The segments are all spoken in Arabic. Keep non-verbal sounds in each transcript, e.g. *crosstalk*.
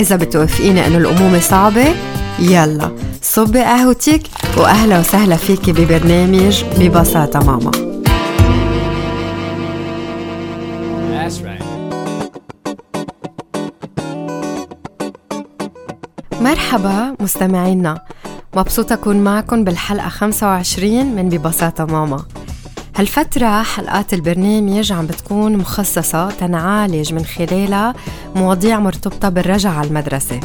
إذا بتوافقيني إنه الأمومة صعبة يلا صبي قهوتك وأهلا وسهلا فيكي ببرنامج ببساطة ماما. مرحبا مستمعينا مبسوطة أكون معكم بالحلقة 25 من ببساطة ماما. هالفترة حلقات البرنامج عم بتكون مخصصة تنعالج من خلالها مواضيع مرتبطة بالرجعة على المدرسة.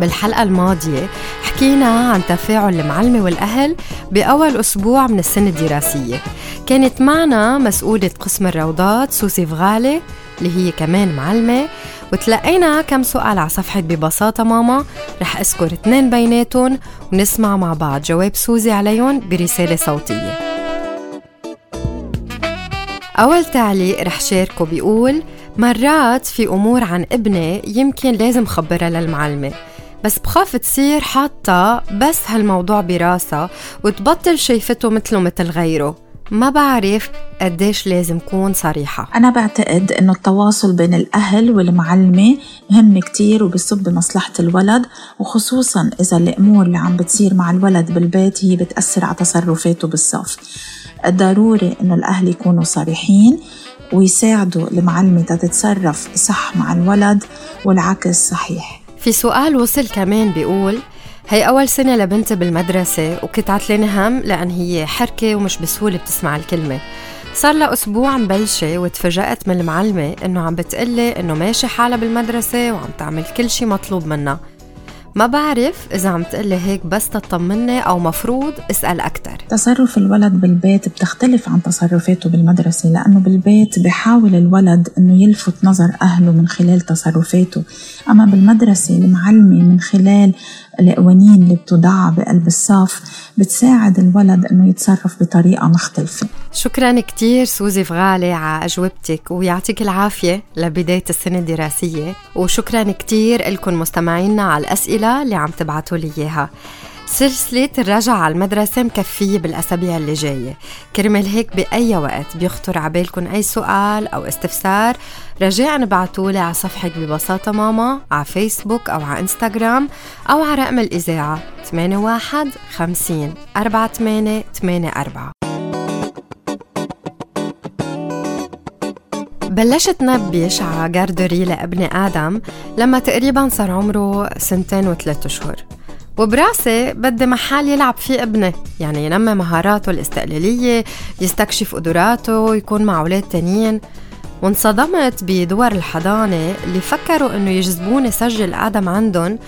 بالحلقة الماضية حكينا عن تفاعل المعلمة والأهل بأول أسبوع من السنة الدراسية. كانت معنا مسؤولة قسم الروضات سوسي فغالي اللي هي كمان معلمة. وتلقينا كم سؤال على صفحة ببساطة ماما. رح أذكر اثنين بيناتهم ونسمع مع بعض جواب سوزي عليهم برسالة صوتية. أول تعليق رح شاركه بيقول مرات في أمور عن ابني يمكن لازم خبرها للمعلمة بس بخاف تصير حاطة بس هالموضوع براسها وتبطل شايفته مثله مثل غيره. ما بعرف قديش لازم كون صريحة. أنا بعتقد إنه التواصل بين الأهل والمعلمة مهم كتير وبصب بمصلحة الولد وخصوصا إذا الأمور اللي عم بتصير مع الولد بالبيت هي بتأثر على تصرفاته بالصف. ضروري إنه الأهل يكونوا صريحين ويساعدوا المعلمة تتصرف صح مع الولد والعكس صحيح. في سؤال وصل كمان بيقول هي أول سنة لبنتي بالمدرسة وكنت عتلانة هم لأن هي حركة ومش بسهولة بتسمع الكلمة. صار لها أسبوع مبلشة وتفاجأت من المعلمة إنه عم بتقلي إنه ماشي حالها بالمدرسة وعم تعمل كل شي مطلوب منها. ما بعرف إذا عم تقلي هيك بس تطمني أو مفروض اسأل أكتر. تصرف الولد بالبيت بتختلف عن تصرفاته بالمدرسة لأنه بالبيت بحاول الولد أنه يلفت نظر أهله من خلال تصرفاته. أما بالمدرسة المعلمة من خلال القوانين اللي بتضع بقلب الصف بتساعد الولد إنه يتصرف بطريقة مختلفة. شكرا كثير سوزي فغالي على أجوبتك ويعطيك العافية لبداية السنة الدراسية وشكرا كثير لكم مستمعينا على الأسئلة اللي عم تبعتوا لي إياها. سلسلة الرجعة على المدرسة مكفية بالأسابيع اللي جاية. كرمال هيك بأي وقت بيخطر عبالكم أي سؤال أو استفسار رجاء ابعتولي على صفحة ببساطة ماما على فيسبوك أو على إنستغرام أو على رقم الإذاعة 81 50 48 84 بلشت نبش على جاردري لابن آدم لما تقريبا صار عمره سنتين وثلاث أشهر. وبراسي بدي محل يلعب فيه ابني. يعني ينمي مهاراته الاستقلالية يستكشف قدراته يكون مع أولاد تانيين. وانصدمت بدور الحضانة اللي فكروا إنه يجذبوني سجل آدم عندهم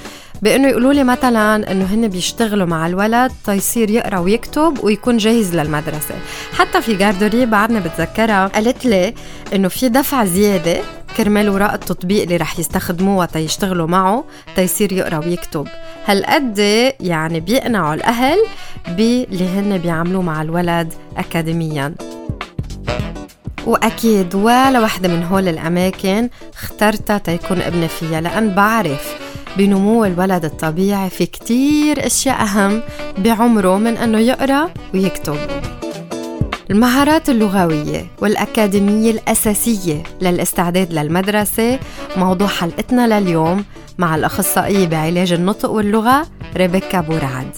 بأنه يقولوا لي مثلا إنه هن بيشتغلوا مع الولد تيصير يقرأ ويكتب ويكون جاهز للمدرسة. حتى في جاردوري بعدني بتذكرها قالت لي إنه في دفع زيادة كرمال وراء التطبيق اللي رح يستخدموه تيشتغلوا معه تيصير يقرأ ويكتب. هالقد يعني بيقنعوا الأهل باللي هن بيعملوه مع الولد اكاديميا؟ وأكيد ولا وحدة من هول الأماكن اخترتها تيكون ابني فيها لأن بعرف بنمو الولد الطبيعي في كتير أشياء أهم بعمره من أنه يقرأ ويكتب. المهارات اللغوية والأكاديمية الأساسية للاستعداد للمدرسة موضوع حلقتنا لليوم مع الأخصائية بعلاج النطق واللغة ريبيكا بورعد.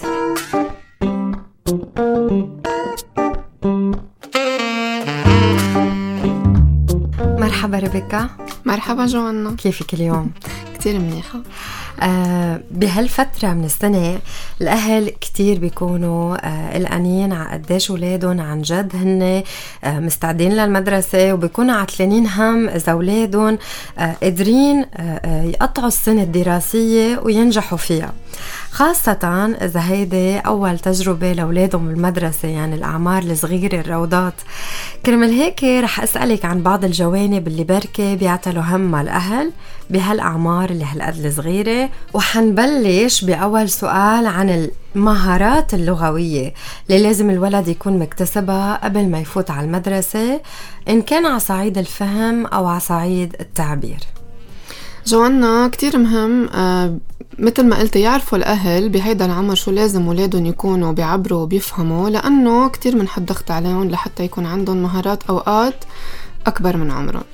مرحبا ريبيكا. مرحبا جوانا. كيفك اليوم؟ كتير منيحة. بهالفترة من السنة الأهل كتير بيكونوا آه قلقانين على قديش أولادهم عن جد هن آه مستعدين للمدرسة وبيكونوا عتلانين هم إذا أولادهم آه قادرين آه, آه، يقطعوا السنة الدراسية وينجحوا فيها. خاصة إذا هيدي أول تجربة لأولادهم بالمدرسة يعني الأعمار الصغيرة الروضات. كرمال هيك رح أسألك عن بعض الجوانب اللي بركة بيعتلوا همها الأهل. بهالأعمار اللي هالقد الصغيرة وحنبلش بأول سؤال عن المهارات اللغوية اللي لازم الولد يكون مكتسبها قبل ما يفوت على المدرسة إن كان على صعيد الفهم أو على صعيد التعبير. جوانا كتير مهم آه مثل ما قلت يعرفوا الأهل بهيدا العمر شو لازم ولادهم يكونوا بيعبروا وبيفهموا لأنه كتير بنحط ضغط عليهم لحتى يكون عندهم مهارات أوقات أكبر من عمرهم.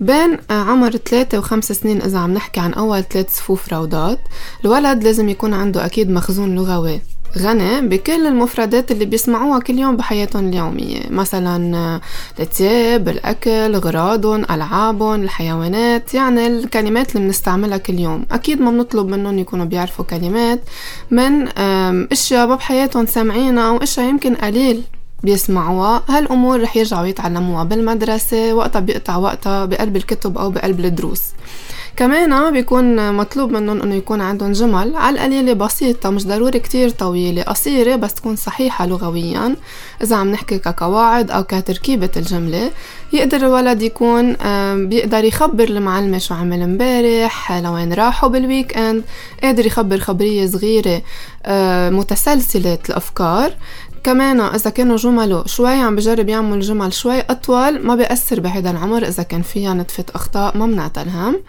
بين عمر ثلاثة وخمس سنين إذا عم نحكي عن أول ثلاث صفوف روضات الولد لازم يكون عنده أكيد مخزون لغوي. غني بكل المفردات اللي بيسمعوها كل يوم بحياتهم اليومية. مثلا الثياب الأكل غراضهم ألعابهم الحيوانات يعني الكلمات اللي بنستعملها كل يوم. أكيد ما بنطلب منهم يكونوا بيعرفوا كلمات من أشياء بحياتهم سامعينها أو أشياء يمكن قليل. بيسمعوها. هالأمور رح يرجعوا يتعلموها بالمدرسة وقتها بيقطع وقتها بقلب الكتب أو بقلب الدروس. كمان بيكون مطلوب منهم إنه يكون عندهم جمل. على القليلة بسيطة مش ضروري كتير طويلة. قصيرة بس تكون صحيحة لغويا. إذا عم نحكي كقواعد أو كتركيبة الجملة يقدر الولد يكون بيقدر يخبر المعلمة شو عمل امبارح لوين راحوا بال weekend قادر يخبر خبرية صغيرة متسلسلة الأفكار. كمان إذا كانوا جمله شوي عم بجرب يعمل جمل شوي أطول ما بيأثر بهذا العمر إذا كان فيها نتفة أخطاء ما بنعتلهم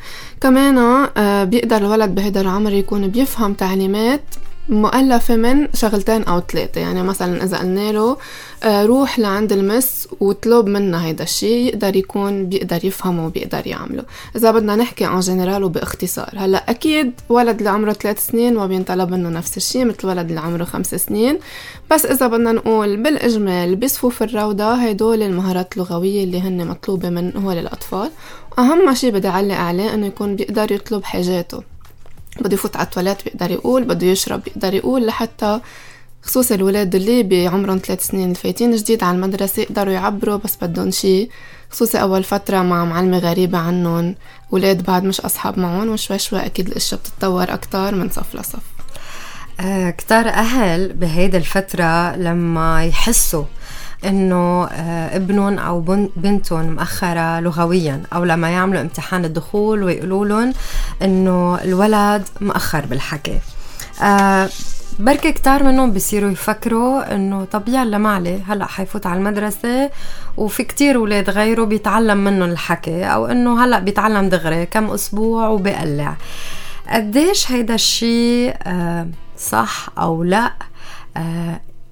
كمان آه، بيقدر الولد بهذا العمر يكون بيفهم تعليمات مؤلفة من شغلتين أو ثلاثة. يعني مثلا إذا قلنا له آه، روح لعند المس وطلب منا هيدا الشيء يقدر يكون بيقدر يفهمه وبيقدر يعمله. إذا بدنا نحكي عن جنرال وباختصار هلأ أكيد ولد اللي عمره ثلاث سنين ما بينطلب منه نفس الشيء مثل ولد اللي عمره خمس سنين. بس إذا بدنا نقول بالإجمال بصفوف الروضة هدول المهارات اللغوية اللي هن مطلوبة من هو للأطفال وأهم شيء بدي أعلق عليه إنه يكون بيقدر يطلب حاجاته. بده يفوت على التواليت بيقدر يقول بده يشرب بيقدر يقول لحتى خصوصا الولاد اللي بعمرهم ثلاث سنين الفايتين جديد على المدرسة يقدروا يعبروا بس بدهم شي خصوصي أول فترة مع معلمة غريبة عنهم ولاد بعد مش أصحاب معهم وشوي شوي أكيد الأشياء بتتطور أكتر من صف لصف. آه كتار أهل بهيدا الفترة لما يحسوا إنه آه، ابنهم أو بنتهم مأخرة لغويا أو لما يعملوا امتحان الدخول ويقولوا لهم إنه الولد مأخر بالحكي. آه بركي كتار منهم بيصيروا يفكروا إنه طبيعي لا معلي هلأ حيفوت على المدرسة وفي كتير ولاد غيره بيتعلم منهم الحكي أو إنه هلأ بيتعلم دغري كم أسبوع وبيقلع. قديش هيدا الشيء آه صح أو لأ؟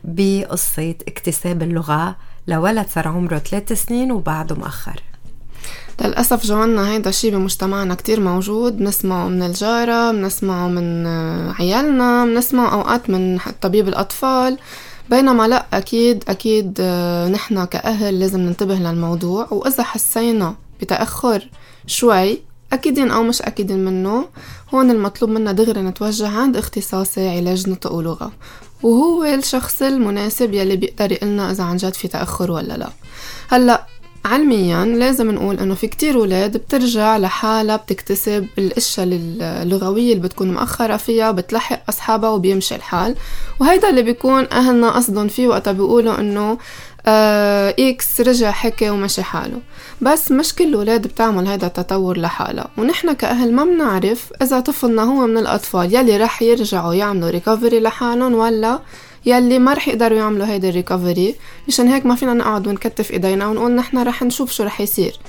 بقصة اكتساب اللغة لولد صار عمره ثلاث سنين وبعده مأخر للأسف جوانا هيدا الشي بمجتمعنا كتير موجود بنسمعه من الجارة بنسمعه من عيالنا بنسمعه أوقات من طبيب الأطفال. بينما لا أكيد أكيد آه، نحن كأهل لازم ننتبه للموضوع. وإذا حسينا بتأخر شوي أكيدين أو مش أكيدين منه هون المطلوب منا دغري نتوجه عند اختصاصي علاج نطق ولغة. وهو الشخص المناسب يلي بيقدر يقلنا إذا عن جد في تأخر ولا لا. هلأ علميا لازم نقول إنه في كتير ولاد بترجع لحالها بتكتسب الأشياء اللغوية اللي بتكون مأخرة فيها بتلحق أصحابها وبيمشي الحال. وهيدا اللي بيكون أهلنا قصدهم فيه وقتها بيقولوا إنه آه X رجع حكي ومشي حاله. بس مش كل الولاد بتعمل هذا التطور لحالها. ونحن كأهل ما بنعرف إذا طفلنا هو من الأطفال يلي رح يرجعوا يعملوا recovery لحالهم ولا يلي ما رح يقدروا يعملوا هيدا ال recovery مشان هيك ما فينا نقعد ونكتف إيدينا ونقول نحن رح نشوف شو رح يصير.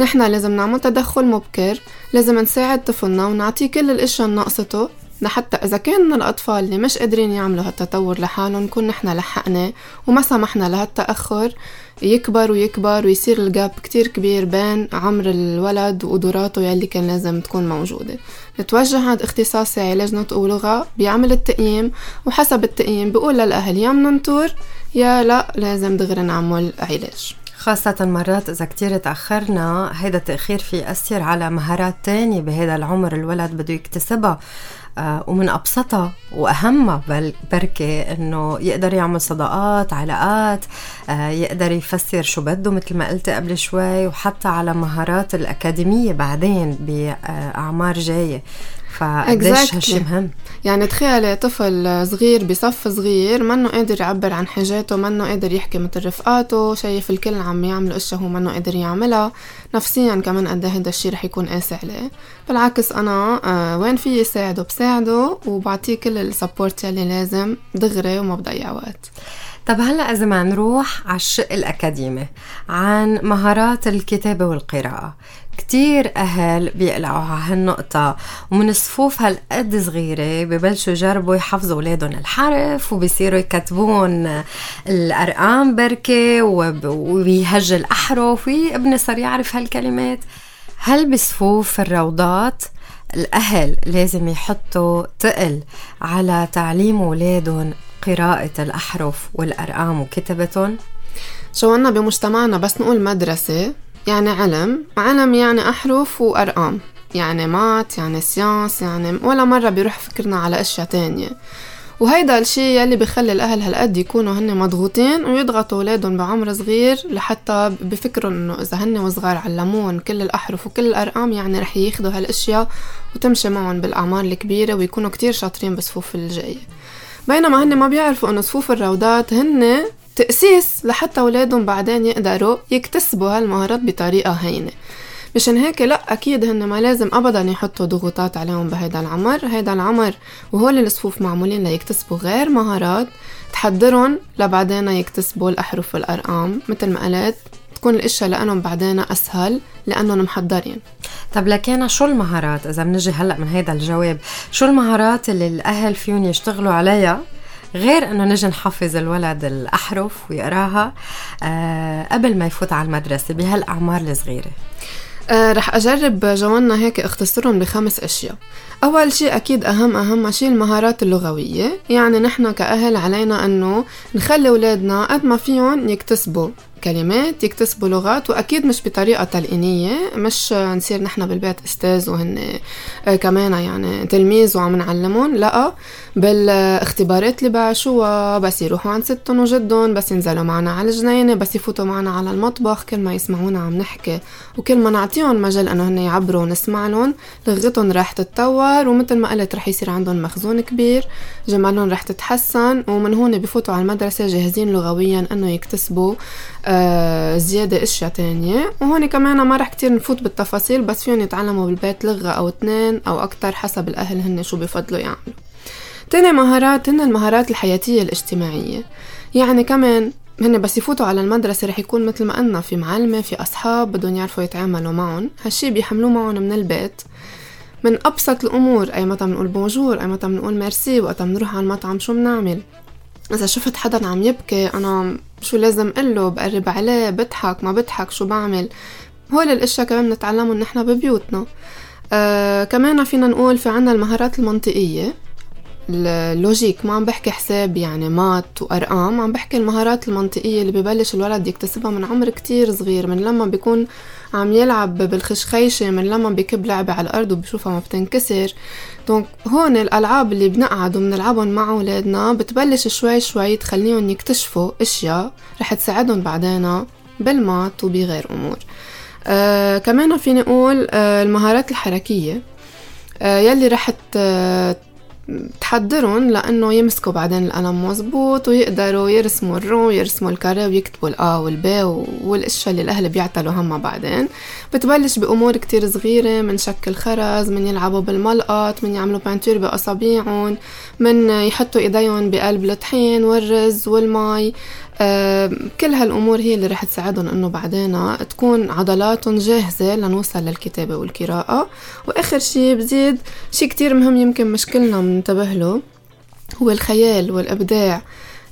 نحن لازم نعمل تدخل مبكر لازم نساعد طفلنا ونعطيه كل الأشياء اللي ناقصته لحتى إذا كان الأطفال اللي مش قادرين يعملوا هالتطور لحالهم نكون نحن لحقنا وما سمحنا لهالتأخر يكبر ويكبر ويصير الجاب كتير كبير بين عمر الولد وقدراته يلي كان لازم تكون موجودة. نتوجه عند اختصاصي علاج نطق ولغة بيعمل التقييم وحسب التقييم بقول للأهل يا مننطر يا لا لازم دغري نعمل علاج. خاصة مرات إذا كتير تأخرنا هيدا التأخير في يأثر على مهارات تانية بهذا العمر الولد بده يكتسبها. ومن أبسطها وأهمها بركة إنه يقدر يعمل صداقات علاقات آه، يقدر يفسر شو بده مثل ما قلت قبل شوي وحتى على مهارات الأكاديمية بعدين بأعمار جاية. فقديش هالشي مهم؟ يعني تخيلي طفل صغير بصف صغير منه قادر يعبر عن حاجاته منه قادر يحكي مثل رفقاته شايف الكل عم يعملوا أشياء هو منه قادر يعملها. نفسيا كمان قد هذا الشيء رح يكون قاسي عليه. بالعكس أنا آه وين في ساعده بساعده وبعطيه كل السبورت يلي لازم دغري وما بضيع وقت. طب هلا اذا ما نروح على الشق الأكاديمي عن مهارات الكتابة والقراءة. كتير أهل بيقلعوا على هالنقطة ومن صفوف هالقد صغيرة ببلشوا يجربوا يحفظوا أولادهم الحرف وبيصيروا يكتبون الأرقام بركة وبيهج الأحرف وابني صار يعرف هالكلمات. هل بصفوف الروضات الأهل لازم يحطوا تقل على تعليم أولادهم قراءة الأحرف والأرقام وكتابتهم؟ شو عنا بمجتمعنا بس نقول مدرسة يعني علم. علم يعني أحرف وأرقام. يعني مات يعني سيانس يعني ولا مرة بيروح فكرنا على أشياء تانية. وهيدا الشيء يلي بخلي الأهل هالقد يكونوا هن مضغوطين ويضغطوا أولادهم بعمر صغير لحتى بفكروا إنه إذا هن وصغار علموهم كل الأحرف وكل الأرقام يعني رح ياخدوا هالأشياء وتمشي معهم بالأعمار الكبيرة ويكونوا كتير شاطرين بصفوف الجاية. بينما هن ما بيعرفوا إنه صفوف الروضات هن تأسيس لحتى أولادهم بعدين يقدروا يكتسبوا هالمهارات بطريقة هينة. مشان هيك لا أكيد هن ما لازم أبدا يحطوا ضغوطات عليهم بهيدا العمر. هيدا العمر وهول الصفوف معمولين ليكتسبوا غير مهارات تحضرهم لبعدين يكتسبوا الأحرف والأرقام مثل ما قلت. تكون الإشياء لأنهم بعدين أسهل لأنهم محضرين. طب لكن شو المهارات؟ إذا بنجي هلأ من هذا الجواب شو المهارات اللي الأهل فيهم يشتغلوا عليها؟ غير إنه نجي نحفز الولد الأحرف ويقراها آه قبل ما يفوت على المدرسة بهالأعمار الصغيرة. آه رح أجرب جوانا هيك اختصرهم بخمس أشياء. أول شيء أكيد أهم أهم شيء المهارات اللغوية. يعني نحن كأهل علينا أنه نخلي أولادنا قد ما فيهم يكتسبوا. كلمات يكتسبوا لغات وأكيد مش بطريقة تلقينية مش نصير نحن بالبيت أستاذ وهن آه، كمان يعني تلميذ وعم نعلمهم لا بالاختبارات اللي بعشوها بس يروحوا عند ستهم وجدهم بس ينزلوا معنا على الجنينة بس يفوتوا معنا على المطبخ كل ما يسمعونا عم نحكي وكل ما نعطيهم مجال إنه هن يعبروا ونسمع لهم لغتهم رح تتطور ومثل ما قلت رح يصير عندهم مخزون كبير جمالهم رح تتحسن ومن هون بفوتوا على المدرسة جاهزين لغويا إنه يكتسبوا آه زيادة أشياء تانية. وهون كمان ما رح كتير نفوت بالتفاصيل بس فيهم يتعلموا بالبيت لغة أو اثنين أو أكتر حسب الأهل هن شو بفضلوا يعملوا. تاني مهارات هن المهارات الحياتية الاجتماعية. يعني كمان هن بس يفوتوا على المدرسة رح يكون مثل ما قلنا في معلمة في أصحاب بدهم يعرفوا يتعاملوا معهم. هالشي بيحملوه معهم من البيت. من أبسط الأمور أي متى بنقول بونجور أي متى بنقول ميرسي وقت بنروح على المطعم شو بنعمل؟ إذا شفت حدا عم يبكي أنا شو لازم قله بقرب عليه بضحك ما بضحك شو بعمل؟ هول الأشياء كمان بنتعلمهم نحن ببيوتنا. آه كمان فينا نقول في عنا المهارات المنطقية اللوجيك ما عم بحكي حساب يعني مات وأرقام عم بحكي المهارات المنطقية اللي ببلش الولد يكتسبها من عمر كتير صغير من لما بيكون عم يلعب بالخشخيشة من لما بيكب لعبة على الأرض وبشوفها ما بتنكسر. donc هون الألعاب اللي بنقعد وبنلعبهم مع أولادنا بتبلش شوي شوي تخليهم يكتشفوا أشياء رح تساعدهم بعدين بال maths وبغير أمور. آه كمان فيني أقول آه المهارات الحركية. آه يلي رح تحضرهم لأنه يمسكوا بعدين القلم مزبوط ويقدروا يرسموا الرو ويرسموا ال carré ويكتبوا ال A وال B والأشياء اللي الأهل بيعتلوا همها بعدين. بتبلش بأمور كتير صغيرة من شكل خرز من يلعبوا بالملقط من يعملوا بانتور بأصابيعهم من يحطوا إيديهم بقلب الطحين والرز والمي كل هالأمور هي اللي رح تساعدهم إنه بعدين تكون عضلاتهم جاهزة لنوصل للكتابة والقراءة. وآخر شي بزيد شي كتير مهم يمكن مش كلنا منتبه له هو الخيال والإبداع.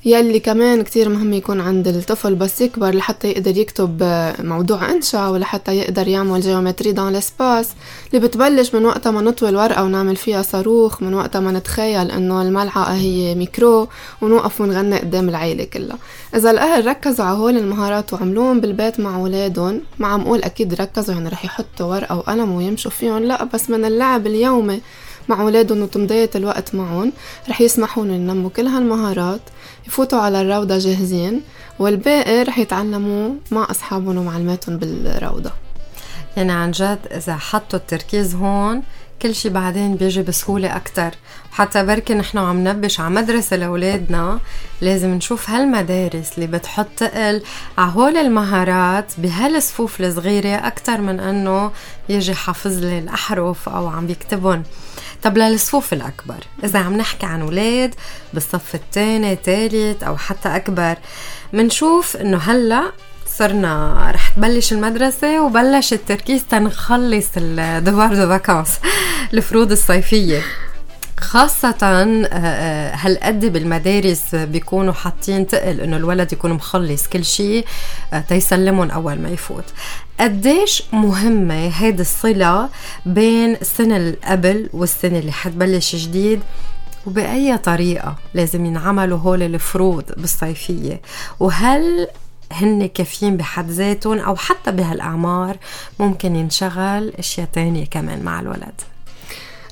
يلي كمان كتير مهم يكون عند الطفل بس يكبر لحتى يقدر يكتب موضوع إنشا ولحتى يقدر يعمل géométrie dans l'espace اللي بتبلش من وقتها ما نطوي الورقة ونعمل فيها صاروخ من وقتها ما نتخيل إنه الملعقة هي ميكرو ونوقف ونغني قدام العيلة كلها. إذا الأهل ركزوا على هول المهارات وعملوهم بالبيت مع أولادهم ما عم أقول أكيد ركزوا يعني رح يحطوا ورقة وقلم ويمشوا فيهم لا بس من اللعب اليومي مع أولادهم وتمضية الوقت معهم رح يسمحوا ينموا كل هالمهارات يفوتوا على الروضة جاهزين والباقي رح يتعلموا مع أصحابهم ومعلماتهم بالروضة. يعني عن جد إذا حطوا التركيز هون كل شي بعدين بيجي بسهولة أكتر. حتى بركي نحن عم نبش على مدرسة لأولادنا لازم نشوف هالمدارس اللي بتحط تقل على هول المهارات بهالصفوف الصغيرة أكتر من أنه يجي حافظ لي الأحرف أو عم بيكتبهم طب للصفوف الأكبر. إذا عم نحكي عن أولاد بالصف الثاني ثالث أو حتى أكبر منشوف إنه هلأ صرنا رح تبلش المدرسة وبلش التركيز تنخلص ال devoirs de vacances الفروض الصيفية. خاصة آه، آه، هالقد بالمدارس بيكونوا حاطين تقل إنه الولد يكون مخلص كل شيء آه، تيسلمهم أول ما يفوت. قديش مهمة هيدي الصلة بين السنة اللي قبل والسنة اللي حتبلش جديد؟ وبأي طريقة لازم ينعملوا هول الفروض بالصيفية؟ وهل هن كافيين بحد ذاتهم؟ أو حتى بهالأعمار ممكن ينشغل أشياء تانية كمان مع الولد؟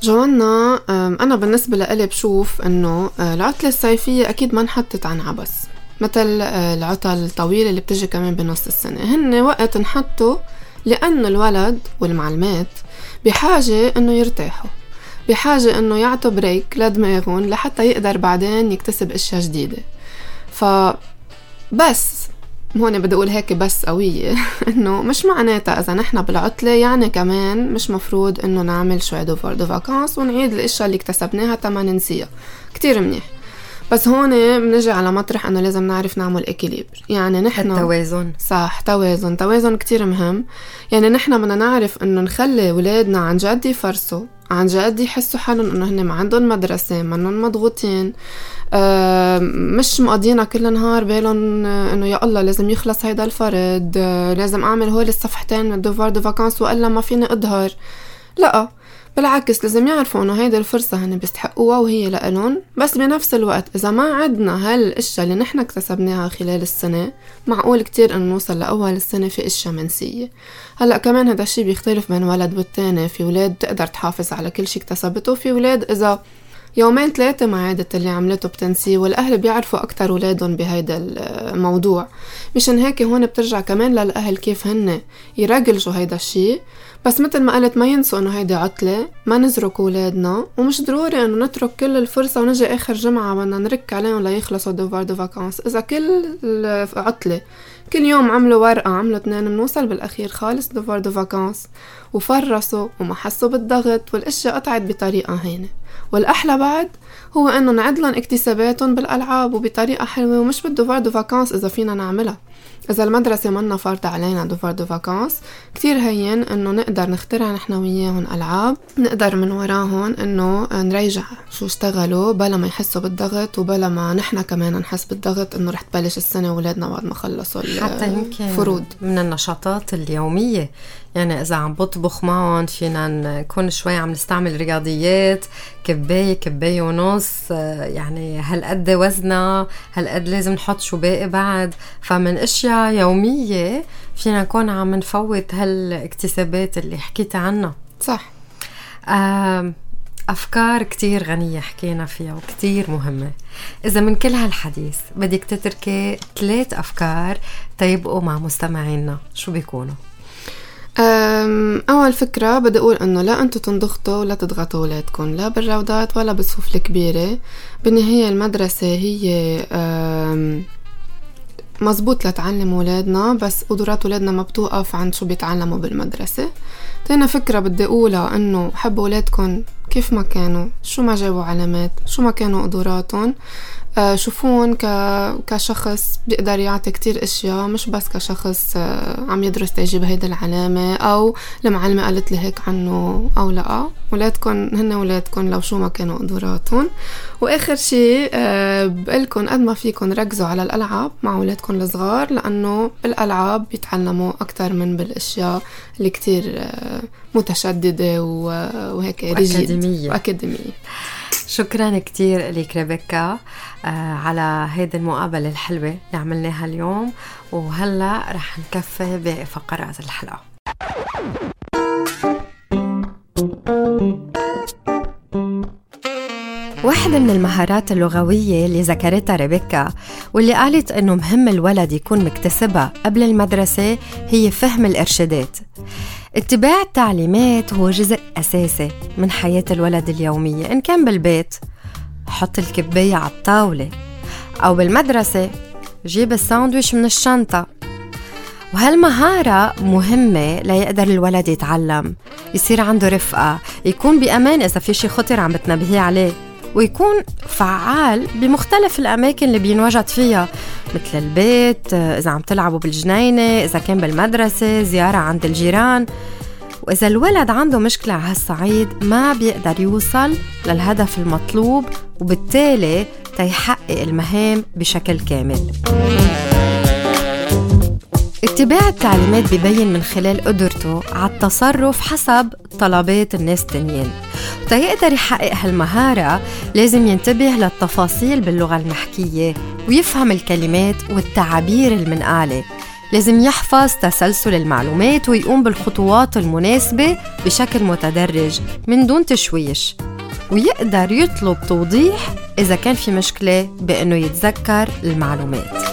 جوانا أنا بالنسبة لإلي بشوف إنه آه، العطلة الصيفية أكيد ما انحطت عن عبس مثل آه، العطل الطويلة اللي بتجي كمان بنص السنة. هن وقت انحطوا لأنه الولد والمعلمات بحاجة إنه يرتاحوا بحاجة إنه يعطوا break لدماغهم لحتى يقدر بعدين يكتسب أشياء جديدة. ف بس هون بدي أقول هيك بس قوية. *laughs* إنه مش معناتها إذا نحن بالعطلة يعني كمان مش مفروض إنه نعمل شوي devoirs de vacances ونعيد الأشياء اللي اكتسبناها تما ننسيها كتير منيح. بس هون بنجي على مطرح إنه لازم نعرف نعمل équilibre يعني نحن التوازن. صح توازن. توازن كتير مهم. يعني نحن بدنا نعرف إنه نخلي ولادنا عن جد يفرصوا عن جد يحسوا حالهم إنه هن ما عندهم مدرسة منهم مضغوطين. آه مش مقضينا كل نهار بالهم إنه يا الله لازم يخلص هيدا الفرض آه لازم أعمل هول الصفحتين من ال devoirs de vacances وإلا ما فيني أظهر. لا. بالعكس لازم يعرفوا إنه هيدي الفرصة هن بيستحقوها وهي لإلهم. بس بنفس الوقت إذا ما عدنا هالأشياء اللي نحن اكتسبناها خلال السنة معقول كتير إنه نوصل لأول السنة في أشياء منسية. هلأ كمان هذا الشي بيختلف بين ولد والتاني في ولاد بتقدر تحافظ على كل شي اكتسبته في ولاد إذا يومين ثلاثة ما عادت اللي عملته بتنسيه والأهل بيعرفوا أكتر ولادهم بهيدا الموضوع. مشان هيك هون بترجع كمان للأهل كيف هن يرجلجوا هيدا الشي بس مثل ما قلت ما ينسوا إنه هيدي عطلة ما نزرك ولادنا ومش ضروري إنه نترك كل الفرصة ونجي آخر جمعة بدنا نرك عليهم ليخلصوا devoirs de vacances إذا كل عطلة كل يوم عملوا ورقة عملوا اثنين بنوصل بالأخير خالص devoirs de vacances وفرصوا وما حسوا بالضغط والأشياء قطعت بطريقة هينة. والأحلى بعد هو إنه نعيد لهم اكتساباتهم بالألعاب وبطريقة حلوة ومش بال devoirs de vacances إذا فينا نعملها. إذا المدرسة منا فارضة علينا devoirs de vacances كتير هين إنه نقدر نخترع نحن وياهم ألعاب نقدر من وراهم إنه نراجع شو اشتغلوا بلا ما يحسوا بالضغط وبلا ما نحن كمان نحس بالضغط إنه رح تبلش السنة ولادنا بعد ما خلصوا حتى يمكن فروض من النشاطات اليومية. يعني إذا عم بطبخ معهم فينا نكون شوي عم نستعمل رياضيات كباية كباية ونص يعني هالقد وزنها هالقد لازم نحط شو باقي بعد. فمن أشياء يومية فينا نكون عم نفوت هالاكتسابات اللي حكيت عنها. صح. أفكار كتير غنية حكينا فيها وكتير مهمة. إذا من كل هالحديث بدك تتركي ثلاث أفكار تيبقوا مع مستمعينا. شو بيكونوا؟ أول فكرة بدي أقول إنه لا أنتوا تنضغطوا ولا تضغطوا أولادكم لا بالروضات ولا بالصفوف الكبيرة. بالنهاية المدرسة هي مزبوط لتعلم ولادنا بس قدرات ولادنا ما بتوقف عند شو بيتعلموا بالمدرسة. تاني فكرة بدي أقولها إنه حبوا ولادكم كيف ما كانوا شو ما جابوا علامات شو ما كانوا قدراتهم. شوفون ك... كشخص بيقدر يعطي كتير أشياء مش بس كشخص آه، عم يدرس تيجيب هيدي العلامة أو المعلمة قالت لي هيك عنه أو لا. ولادكم هن ولادكم لو شو ما كانوا قدراتهم وآخر شيء آه، بقلكن قد ما فيكن ركزوا على الألعاب مع ولادكم الصغار لأنه بالألعاب بيتعلموا أكتر من بالأشياء اللي كتير متشددة وهيك وأكاديمية. وأكاديمية. شكرا كتير لك ريبيكا آه على هيدي المقابلة الحلوة اللي عملناها اليوم. وهلأ رح نكفي باقي فقرات الحلقة. واحدة من المهارات اللغوية اللي ذكرتها ريبيكا واللي قالت إنه مهم الولد يكون مكتسبها قبل المدرسة هي فهم الإرشادات. اتباع التعليمات هو جزء أساسي من حياة الولد اليومية إن كان بالبيت. حط الكباية على الطاولة أو بالمدرسة جيب الساندويش من الشنطة. وهالمهارة مهمة ليقدر الولد يتعلم يصير عنده رفقة يكون بأمان إذا في شي خطر عم بتنبهيه عليه. ويكون فعال بمختلف الأماكن اللي بينوجد فيها مثل البيت إذا عم تلعبوا بالجنينة إذا كان بالمدرسة زيارة عند الجيران. وإذا الولد عنده مشكلة على هالصعيد ما بيقدر يوصل للهدف المطلوب وبالتالي تيحقق المهام بشكل كامل. اتباع التعليمات ببين من خلال قدرته على التصرف حسب طلبات الناس التانيين. وتيقدر يحقق هالمهارة لازم ينتبه للتفاصيل باللغة المحكية ويفهم الكلمات والتعابير المنقالة. لازم يحفظ تسلسل المعلومات ويقوم بالخطوات المناسبة بشكل متدرج من دون تشويش. ويقدر يطلب توضيح إذا كان في مشكلة بأنه يتذكر المعلومات.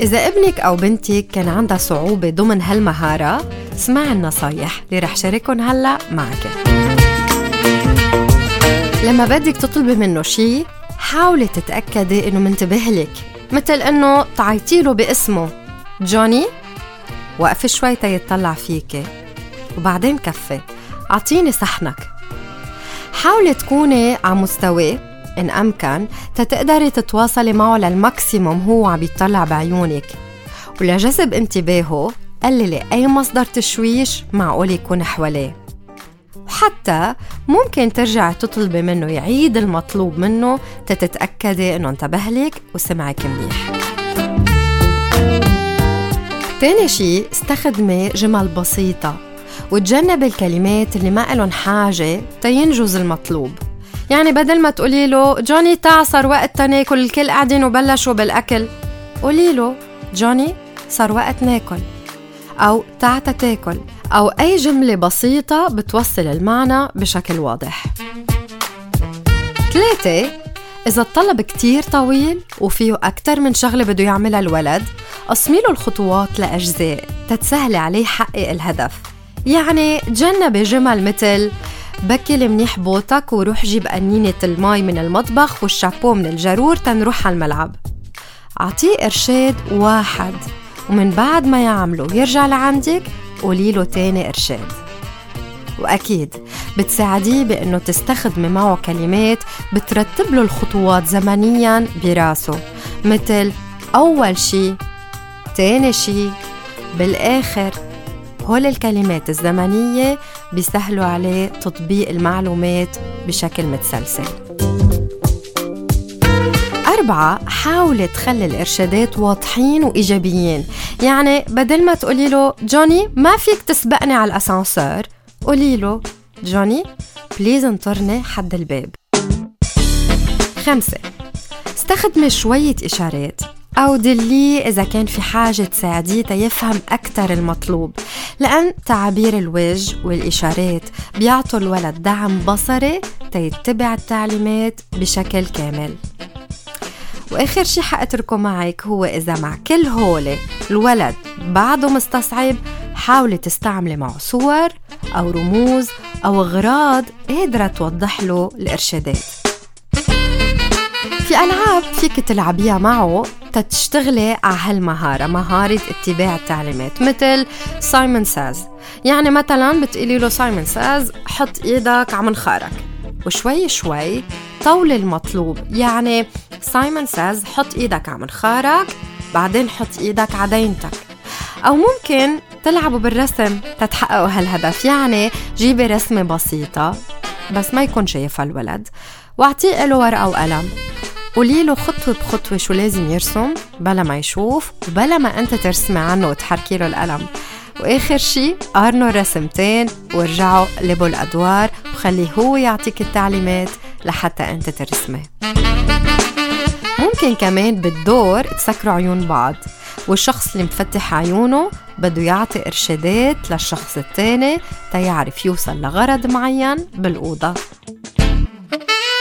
إذا ابنك أو بنتك كان عندها صعوبة ضمن هالمهارة اسمع النصايح اللي رح شاركهم هلأ معك. لما بدك تطلبي منه شي حاولي تتأكدي إنه منتبه لك مثل إنه تعيطيله باسمه. جوني وقفي شوي تيطلع فيكي وبعدين كفي. أعطيني صحنك. حاولي تكوني على مستواه إن أمكن تتقدري تتواصلي معه للماكسيموم هو عم يطلع بعيونك. ولجذب انتباهه قللي أي مصدر تشويش معقول يكون حواليه. وحتى ممكن ترجعي تطلبي منه يعيد المطلوب منه تتتأكدي إنه انتبه لك وسمعك منيح. تاني شي استخدمي جمل بسيطة وتجنبي الكلمات اللي ما إلن حاجة تينجز المطلوب. يعني بدل ما تقولي له جوني تعا صار وقت تناكل الكل قاعدين وبلشوا بالأكل. قولي له جوني صار وقت ناكل. أو تعتا تاكل أو أي جملة بسيطة بتوصل المعنى بشكل واضح. ثلاثة إذا الطلب كتير طويل وفيه أكتر من شغلة بده يعملها الولد قسمي له الخطوات لأجزاء تتسهلي عليه يحقق الهدف. يعني تجنبي جمل مثل بكل منيح بوتك وروح جيب قنينة المي من المطبخ والشابو من الجرور تنروح على الملعب أعطيه إرشاد واحد. ومن بعد ما يعمله ويرجع لعندك قولي له تاني إرشاد. وأكيد بتساعديه بأنه تستخدمي معه كلمات بترتب له الخطوات زمنيا براسه مثل أول شي تاني شي. بالآخر هول الكلمات الزمنية بيسهلوا عليه تطبيق المعلومات بشكل متسلسل. أربعة حاولي تخلي الإرشادات واضحين وإيجابيين. يعني بدل ما تقولي له جوني ما فيك تسبقني على الأسانسور قولي له جوني بليز انطرني حد الباب. خمسة استخدمي شوية إشارات أو دليه إذا كان في حاجة تساعديه تيفهم أكثر المطلوب لأن تعابير الوجه والإشارات بيعطوا الولد دعم بصري تيتبع التعليمات بشكل كامل. وآخر شي حأتركه معك هو إذا مع كل هولة الولد بعده مستصعب حاولي تستعملي معه صور أو رموز أو أغراض قادرة توضح له الإرشادات. في ألعاب فيك تلعبيها معه تتشتغلي على هالمهارة مهارة اتباع التعليمات مثل سايمون ساز يعني مثلا بتقولي له Simon says حط إيدك على منخارك وشوي شوي طول المطلوب. يعني Simon says حط إيدك على منخارك بعدين حط إيدك على دينتك. أو ممكن تلعبوا بالرسم تتحققوا هالهدف. يعني جيبي رسمة بسيطة بس ما يكون شايفها الولد. واعطيه له ورقة وقلم. قولي له خطوة بخطوة شو لازم يرسم بلا ما يشوف وبلا ما أنت ترسمي عنه وتحركي له القلم. وآخر شي قارنوا الرسمتين وارجعوا قلبوا الأدوار وخليه هو يعطيك التعليمات لحتى أنت ترسمي. ممكن كمان بالدور تسكروا عيون بعض والشخص اللي مفتح عيونه بده يعطي إرشادات للشخص التاني تيعرف يوصل لغرض معين بالأوضة.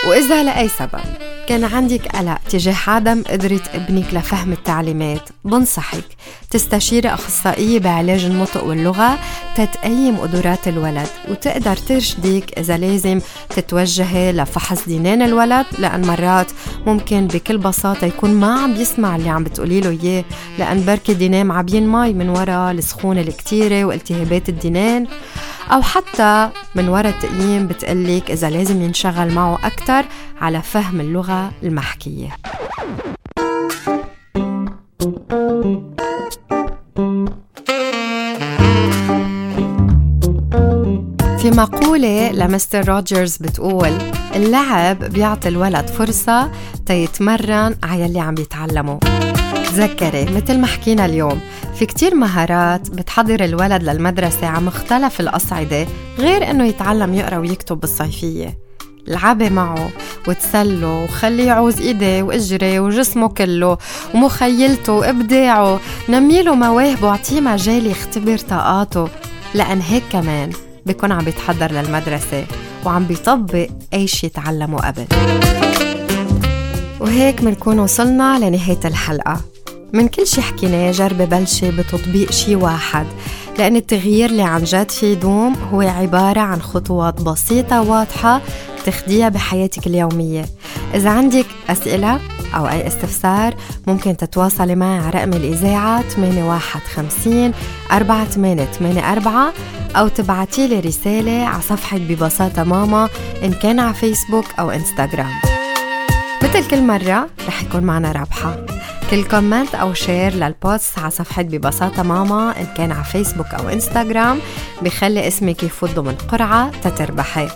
وإذا لأي سبب كان عندك قلق تجاه عدم قدرة ابنك لفهم التعليمات بنصحك تستشيري أخصائية بعلاج النطق واللغة تتقيم قدرات الولد وتقدر ترشدك إذا لازم تتوجهي لفحص دينان الولد لأن مرات ممكن بكل بساطة يكون ما عم بيسمع اللي عم بتقولي له إياه لأن بركي دينان معبين مي من وراء السخونة الكتيرة والتهابات الدينان. أو حتى من وراء التقييم بتقلك إذا لازم ينشغل معه أكثر على فهم اللغة المحكية. مقولة لمستر روجرز بتقول اللعب بيعطي الولد فرصة تيتمرن على اللي عم يتعلمه تذكري مثل ما حكينا اليوم في كتير مهارات بتحضر الولد للمدرسة على مختلف الأصعدة غير إنه يتعلم يقرأ ويكتب بالصيفية. العبي معه وتسله وخليه يعوز إيديه واجري وجسمه كله ومخيلته وإبداعه. نميله مواهبه وأعطيه مجال يختبر طاقاته. لأن هيك كمان بيكون عم بيتحضر للمدرسة وعم بيطبق أي شي تعلمه قبل. وهيك منكون وصلنا لنهاية الحلقة. من كل شي حكيناه جربي بلشي بتطبيق شي واحد لأن التغيير اللي عن جد فيه يدوم هو عبارة عن خطوات بسيطة واضحة تاخديها بحياتك اليومية. إذا عندك أسئلة أو أي استفسار ممكن تتواصلي معي على رقم الإذاعة 8150 4884 أو تبعتي لي رسالة على صفحة ببساطة ماما إن كان على فيسبوك أو إنستغرام. مثل كل مرة رح يكون معنا رابحة. كل comment أو share لل post على صفحة ببساطة ماما إن كان على فيسبوك أو إنستغرام بخلي اسمك يفوت ضمن قرعة تتربحي.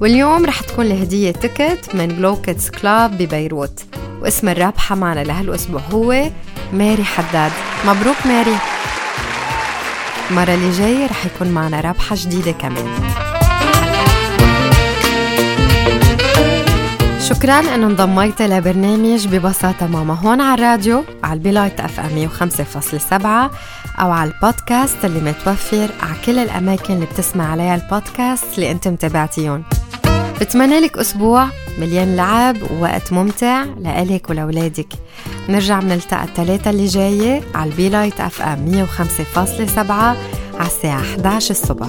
واليوم رح تكون الهدية ticket من Glow Kids Club ببيروت واسم الرابحة معنا لهالأسبوع هو ماري حداد. مبروك ماري. المرة اللي جاية رح يكون معنا رابحة جديدة كمان. شكرا. انه انضميتي لبرنامج ببساطة ماما هون على الراديو على ال Be Light FM 105.7 أو على البودكاست اللي متوفر على كل الأماكن اللي بتسمع عليها البودكاست اللي انت متابعتيهم بتمنى لك أسبوع مليان لعب ووقت ممتع لإلك ولأولادك. نرجع بنلتقى الثلاثة اللي جاية على ال Be Light FM 105.7 على الساعة 11 الصبح.